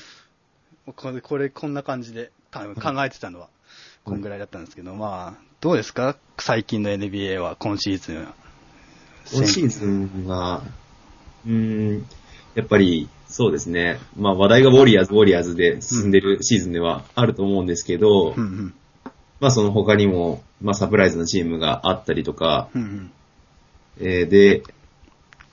これ、これこんな感じでか考えてたのは、こんぐらいだったんですけど、まあ、どうですか？最近の NBA は今シーズン。今シーズンは、うーん、やっぱり、そうですね。まあ話題がウォリアーズ、ウォリアーズで進んでるシーズンではあると思うんですけど、うんうん。まあその他にも、まあサプライズのチームがあったりとか、うんえーで、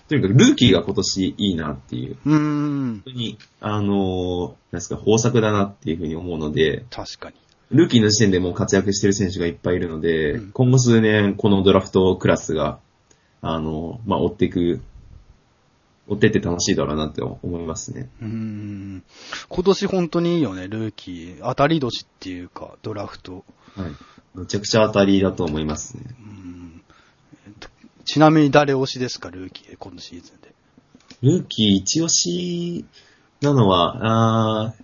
とにかくルーキーが今年いいなっていう、うん。うん。本当に、あのーなんですか、豊作だなっていうふうに思うので、確かに。ルーキーの時点でもう活躍してる選手がいっぱいいるので、うん今後数年このドラフトクラスが、あの、まあ、追っていく、追ってって楽しいだろうなって思いますね。うん。今年本当にいいよね、ルーキー。当たり年っていうか、ドラフト。はい。めちゃくちゃ当たりだと思いますね。うん。えっとちなみに誰推しですか、ルーキーで、今シーズンで。ルーキー一押しなのは、あー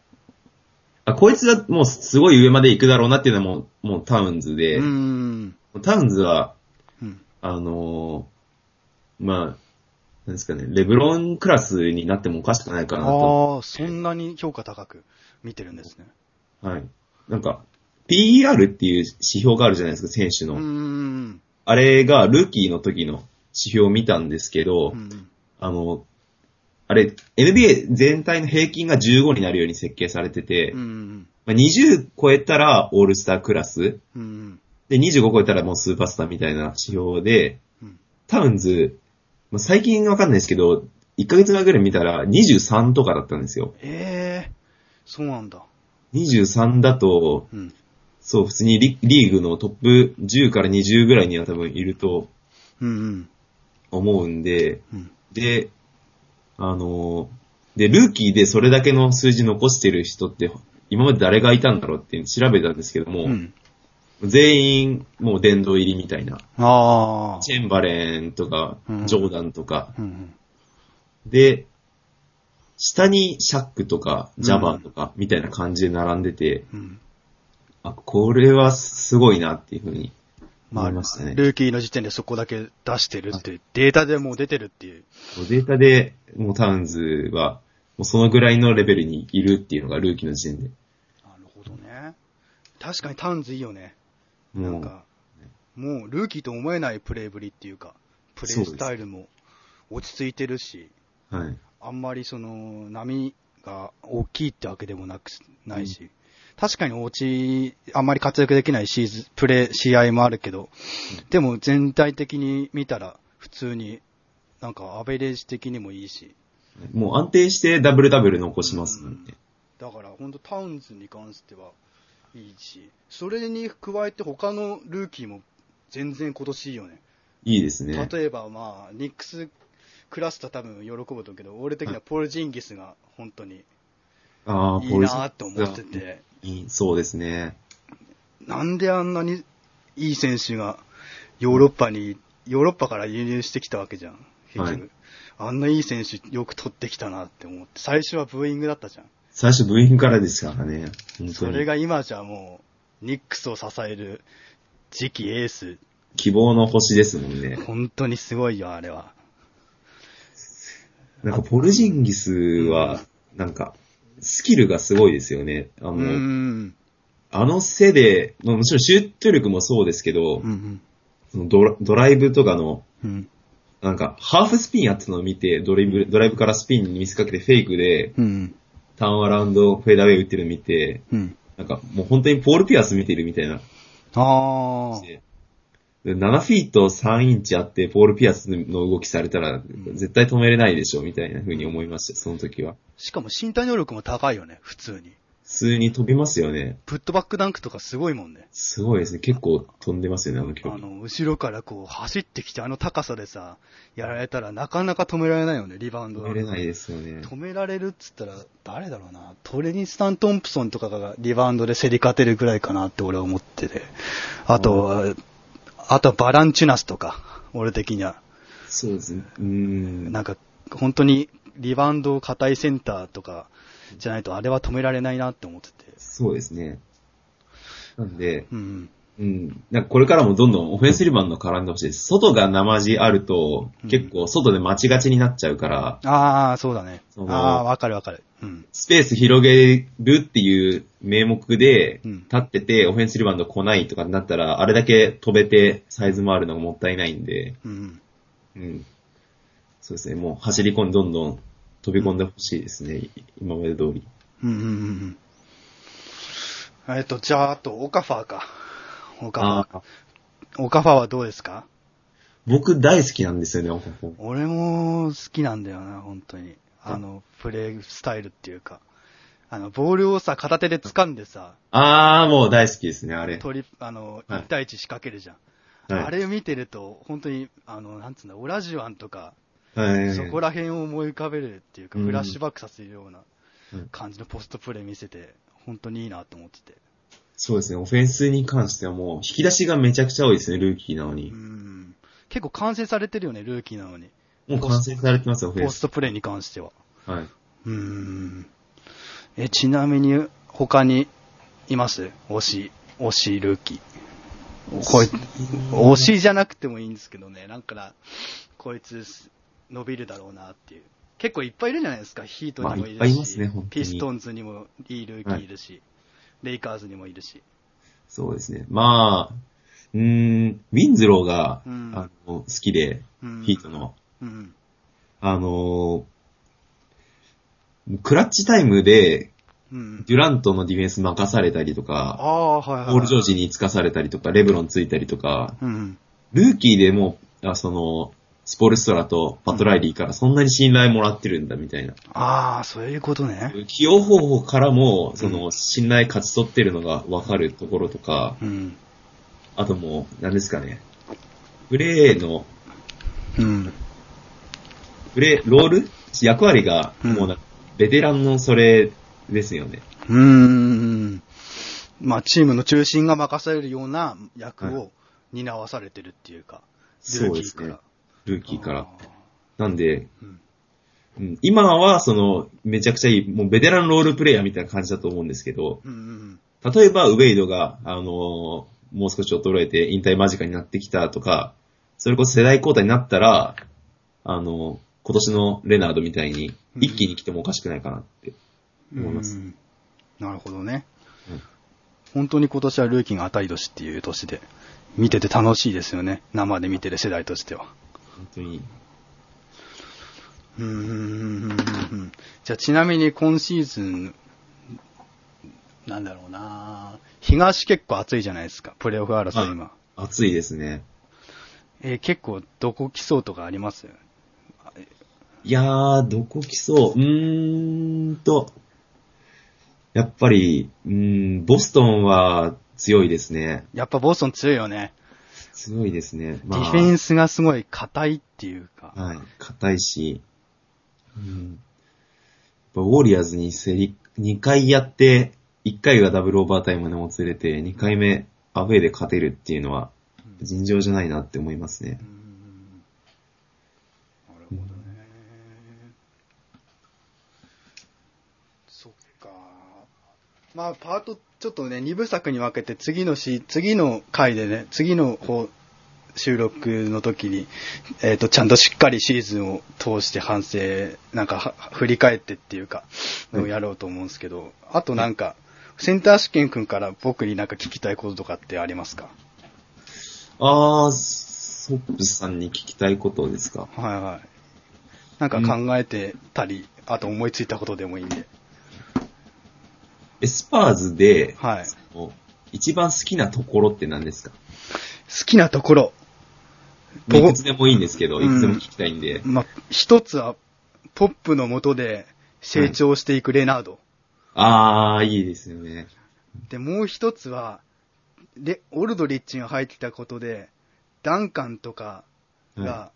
あ、こいつはもうすごい上まで行くだろうなっていうのはもう、もうタウンズで、うん。タウンズは、うん。あのーまあ、なんですかね、レブロンクラスになってもおかしくないかなと。ああ、そんなに評価高く見てるんですね。はい。なんか、PER っていう指標があるじゃないですか、選手の。うん。あれがルーキーの時の指標を見たんですけど、うん。あの、あれ、NBA 全体の平均が15になるように設計されてて、うん。まあ、20超えたらオールスタークラス、うん。で、25超えたらもうスーパースターみたいな指標で、うんタウンズ、まあ、最近わかんないですけど、1ヶ月前ぐらい見たら23とかだったんですよ。ええそうなんだ。23だと、うん。そう、普通にリリーグのトップ10から20ぐらいには多分いるとうん。思うんで、うん。で、あの、で、ルーキーでそれだけの数字残してる人って、今まで誰がいたんだろうって調べたんですけども、うん。全員もう殿堂入りみたいな。チェンバレンとかうん、ジョーダンとか、うん。で、下にシャックとか、ジャバーとか、みたいな感じで並んでて、うん。あ、これはすごいなっていうふうにまあ、思いましたね。ルーキーの時点でそこだけ出してるっていう、データでもう出てるっていう。データで、もうタウンズは、もうそのぐらいのレベルにいるっていうのがルーキーの時点で。なるほどね。確かにタウンズいいよね。もう、なんか、もうルーキーと思えないプレーぶりっていうか、プレースタイルも落ち着いてるし、はい。あんまりその波が大きいってわけでもなく、ないし、確かに落ち、あんまり活躍できないシーズン、プレー、試合もあるけど、でも全体的に見たら普通に、なんかアベレージ的にもいいし、もう安定してダブルダブル残しますもんね。だから本当タウンズに関してはいいし、それに加えて他のルーキーも全然今年いいよね。いいですね。例えばまあ、ニックスクラスター多分喜ぶと思うけど、俺的にはポール・ジンギスが本当にああ、いいなって思ってて、そうですね。なんであんなにいい選手がヨーロッパに、ヨーロッパから輸入してきたわけじゃん、結局。はいあんないい選手よく取ってきたなって思って、最初はブーイングだったじゃん。最初部員からですからね。それが今じゃもう、ニックスを支える次期エース、希望の星ですもんね。本当にすごいよ、あれは。なんかポルジンギスは、なんか、スキルがすごいですよね。あの、うーん。あの背で、まあもちろんシュート力もそうですけど、うんそのドラドライブとかの、うん。なんか、ハーフスピンやってたのを見て、ドライブ、ドライブからスピンに見せかけてフェイクで、うん。ターンアラウンド、フェーダーウェイ打ってるの見て、うん。なんか、もう本当にポール・ピアス見てるみたいな。ああ。で7フィート3インチあって、ポール・ピアスの動きされたら、絶対止めれないでしょ、みたいな風に思いました、その時は。しかも身体能力も高いよね、普通に。普通に飛びますよね。プットバックダンクとかすごいもんね。すごいですね。結構飛んでますよね、あの距離。あの、後ろからこう走ってきてあの高さでさ、やられたらなかなか止められないよね、リバウンド止めれないですよね。止められるっつったら、誰だろうな。トレニスタン・トンプソンとかがリバウンドで競り勝てるぐらいかなって俺は思ってて。あとは、あとはバランチュナスとか、俺的には。そうですね。うーん。なんか、本当にリバウンド硬いセンターとかじゃないとあれは止められないなって思ってて。そうですね。なんで、うん。うん。なんかこれからもどんどんオフェンスリバウンド絡んでほしいです。外が生地あると、うん結構外で待ちがちになっちゃうから、ああ、そうだね。ああ、わかるわかる。うん。スペース広げるっていう名目で、うん立っててオフェンスリバウンド来ないとかになったら、あれだけ飛べてサイズもあるのがもったいないんで、うん。うん。そうですね。もう走り込んでどんどん飛び込んでほしいですね。今まで通り。うんうんうんうん。えっと、じゃあ、あと、オカファーか。オカファあー。オカファーはどうですか？僕大好きなんですよね、オカフォー俺も好きなんだよな、本当に。あの、プレイスタイルっていうか。あの、ボールをさ、片手で掴んでさ、あー、もう大好きですね、あれ。トリあの、はい1対1仕掛けるじゃん。はいあれ見てると、本当に、あの、なんつうんだ、オラジュアンとか、はいそこら辺を思い浮かべるっていうか、うんフラッシュバックさせるようなうん感じのポストプレイ見せて、本当にいいなと思ってて。そうですね、オフェンスに関してはもう、引き出しがめちゃくちゃ多いですね、ルーキーなのうに。ん。結構完成されてるよね、ルーキーなのに。もう完成されてます、オフェンス。ポストプレイに関しては。はい。うーん。え、ちなみに、他にいます？推し、推しルーキー。こい推しじゃなくてもいいんですけどね、なんか、こいつ、伸びるだろうなっていう。結構いっぱいいるじゃないですか、ヒートにもいるし、まあいっぱいいますね本当にピストンズにもいいルーキーいるし、レイカーズにもいるし。そうですね。まあ、うーん、ウィンズローが、うんあの好きで、うんヒートの。うん。あのークラッチタイムで、うん。デュラントのディフェンス任されたりとあか、あ、はいはい。ポール・ジョージにつかされたりとか、レブロンついたりとか、うん。ルーキーでも、あその、スポルストラとパトライリーからそんなに信頼もらってるんだみたいな。ああ、そういうことね。起用方法からも、その、信頼勝ち取ってるのがわかるところとか、うん。あともう、何ですかね。プレーの、うん。プレー、ロール？役割が、うんもうなんか、ベテランのそれですよね。うーん。まあ、チームの中心が任されるような役はを担わされてるっていうか、ルそうですねーキーから。。ルーキーからあ。なんで、うんうん今は、その、めちゃくちゃいい、もうベテランロールプレイヤーみたいな感じだと思うんですけど、ー。うん例えば、ウェイドが、あのーもう少し衰えて引退間近になってきたとか、それこそ世代交代になったら、あのー今年のレナードみたいに、うん一気に来てもおかしくないかなってうん。思います。うんなるほどね。うん本当に今年はルーキーが当たり年っていう年で、見てて楽しいですよね。生で見てる世代としては。本当に。うーん。じゃあちなみに今シーズン、なんだろうな東結構暑いじゃないですか。プレイオフ争い今。暑いですね。えー結構どこ来そうとかあります？いやー、どこ来そううーんと、やっぱり、うーん、ボストンは強いですね。やっぱボストン強いよね。強いですね。ディフェンスがすごい硬いっていうか。はい、硬いし、うん、やっぱウォリアーズに競り、2回やって、1回がダブルオーバータイムでもつれて、2回目アウェーで勝てるっていうのは、尋常じゃないなって思いますねうー。んなるほどね。そっか。まあ、パート、ちょっとね、二部作に分けて、次のし、次の回でね、次の方、収録の時に、えっ、と、ちゃんとしっかりシーズンを通して反省、なんかは、振り返ってっていうか、はいをやろうと思うんですけど、あとなんか、センター試験君から僕になんか聞きたいこととかってありますか？あー、ソップさんに聞きたいことですか？はいはい。なんか考えてたり、あと思いついたことでもいいんで。えースパーズで、はい。一番好きなところって何ですか？好きなところ。まあいくつでもいいんですけど、うんいくつでも聞きたいんで。まあ、一つは、ポップの下で成長していくレナード。あー、いいですよね。で、もう一つは、で、オルドリッチが入ってきたことで、ダンカンとかが、は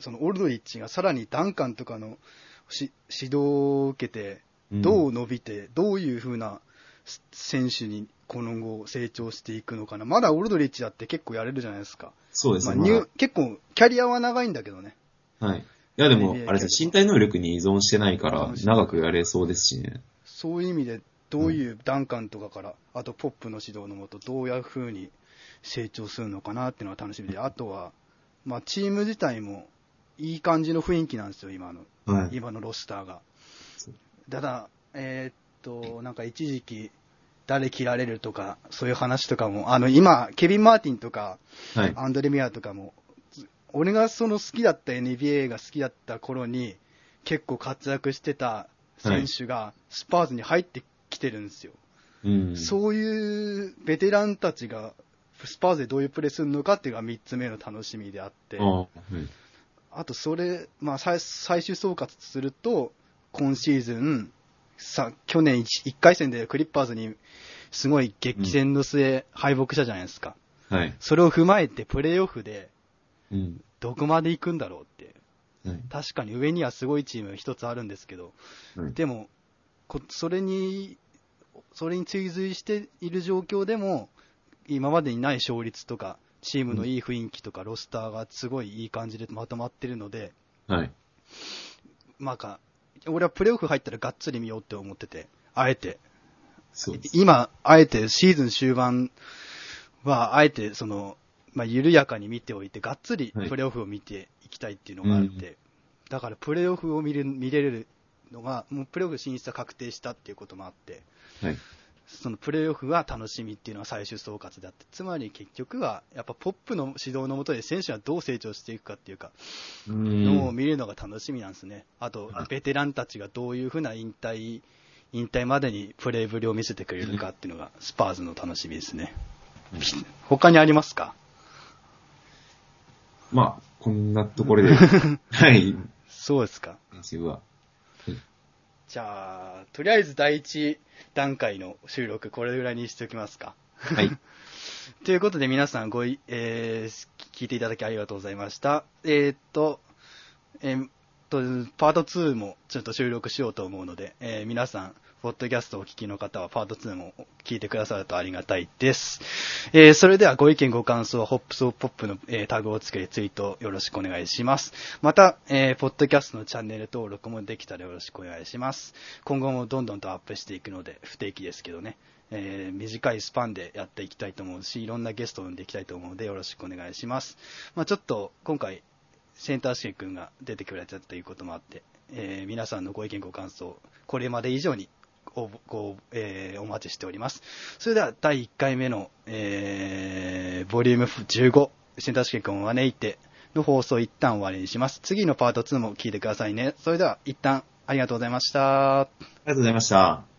そのオルドリッチがさらにダンカンとかのし指導を受けて、うんどう伸びて、どういう風なす選手にこの後成長していくのかな。まだオルドリッチだって結構やれるじゃないですか。まあ、そうですね。ニュー結構、キャリアは長いんだけどね。はい。いやでもあれですね、身体能力に依存してないから長くやれそうですしね。そういう意味で、どういうダンカンとかから、あとポップの指導のもと、どういう風に成長するのかなっていうのが楽しみで、あとは、まあ、チーム自体もいい感じの雰囲気なんですよ、今の、はい。今のロスターが。ただ、えーっと、なんか一時期、誰切られるとか、そういう話とかも、あの、今、ケビン・マーティンとか、はい。アンドレ・ミアとかも、ず俺がその好きだった NBA が好きだった頃に、結構活躍してた選手が、スパーズに入ってきてるんですよ。うん。そういうベテランたちが、スパーズでどういうプレーするのかっていうのが3つ目の楽しみであって、あーはい。あとそれ、まあ最最終総括すると、今シーズン、さ、去年 1, 回戦でクリッパーズにすごい激戦の末敗北したじゃないですか。はい。それを踏まえてプレーオフでうん。どこまで行くんだろうって。はい。確かに上にはすごいチーム一つあるんですけど、はいでも、こそれに、それに追随している状況でも、今までにない勝率とか、チームのいい雰囲気とか、ロスターがすごいいい感じでまとまってるので、はい。まあか、俺はプレーオフ入ったらがっつり見ようって思ってて、あえて、そう。今、あえてシーズン終盤は、あえてその、まあ、緩やかに見ておいて、がっつりはいプレーオフを見ていきたいっていうのがあって、だからプレーオフを見る見れるのが、もうプレーオフ進出は確定したっていうこともあって、はい。そのプレーオフが楽しみっていうのは最終総括であって、つまり結局は、やっぱポップの指導のもとで選手はどう成長していくかっていうか、うのをん。見るのが楽しみなんですね。あとはい、ベテランたちがどういうふうな引退、引退までにプレーぶりを見せてくれるかっていうのが、スパーズの楽しみですね。他にありますか？まあ、こんなところで、[LAUGHS] はい。そうですか。練習は。じゃあ、とりあえず第一段階の収録、これぐらいにしておきますか。はい。[LAUGHS] ということで皆さんごい、えー聞いていただきありがとうございました。えーっと、えーっと、パート2もちょっと収録しようと思うので、えー皆さん、ポッドキャストをお聞きの方はパート2も聞いてくださるとありがたいです。えーそれではご意見ご感想はホップソーポップの、えータグをつけてツイートよろしくお願いします。また、えーポッドキャストのチャンネル登録もできたらよろしくお願いします。今後もどんどんとアップしていくので、不定期ですけどね。えー短いスパンでやっていきたいと思うし、いろんなゲストを呼んでいきたいと思うので、よろしくお願いします。まあちょっと、今回、センター試験君が出てくれたということもあって、えー皆さんのご意見ご感想、これまで以上におご、えーお待ちしております。それでは、第1回目の、えーボリューム15、新田試験君を招いての放送を一旦終わりにします。次のパート2も聞いてくださいね。それでは、一旦ありがとうございました。ありがとうございました。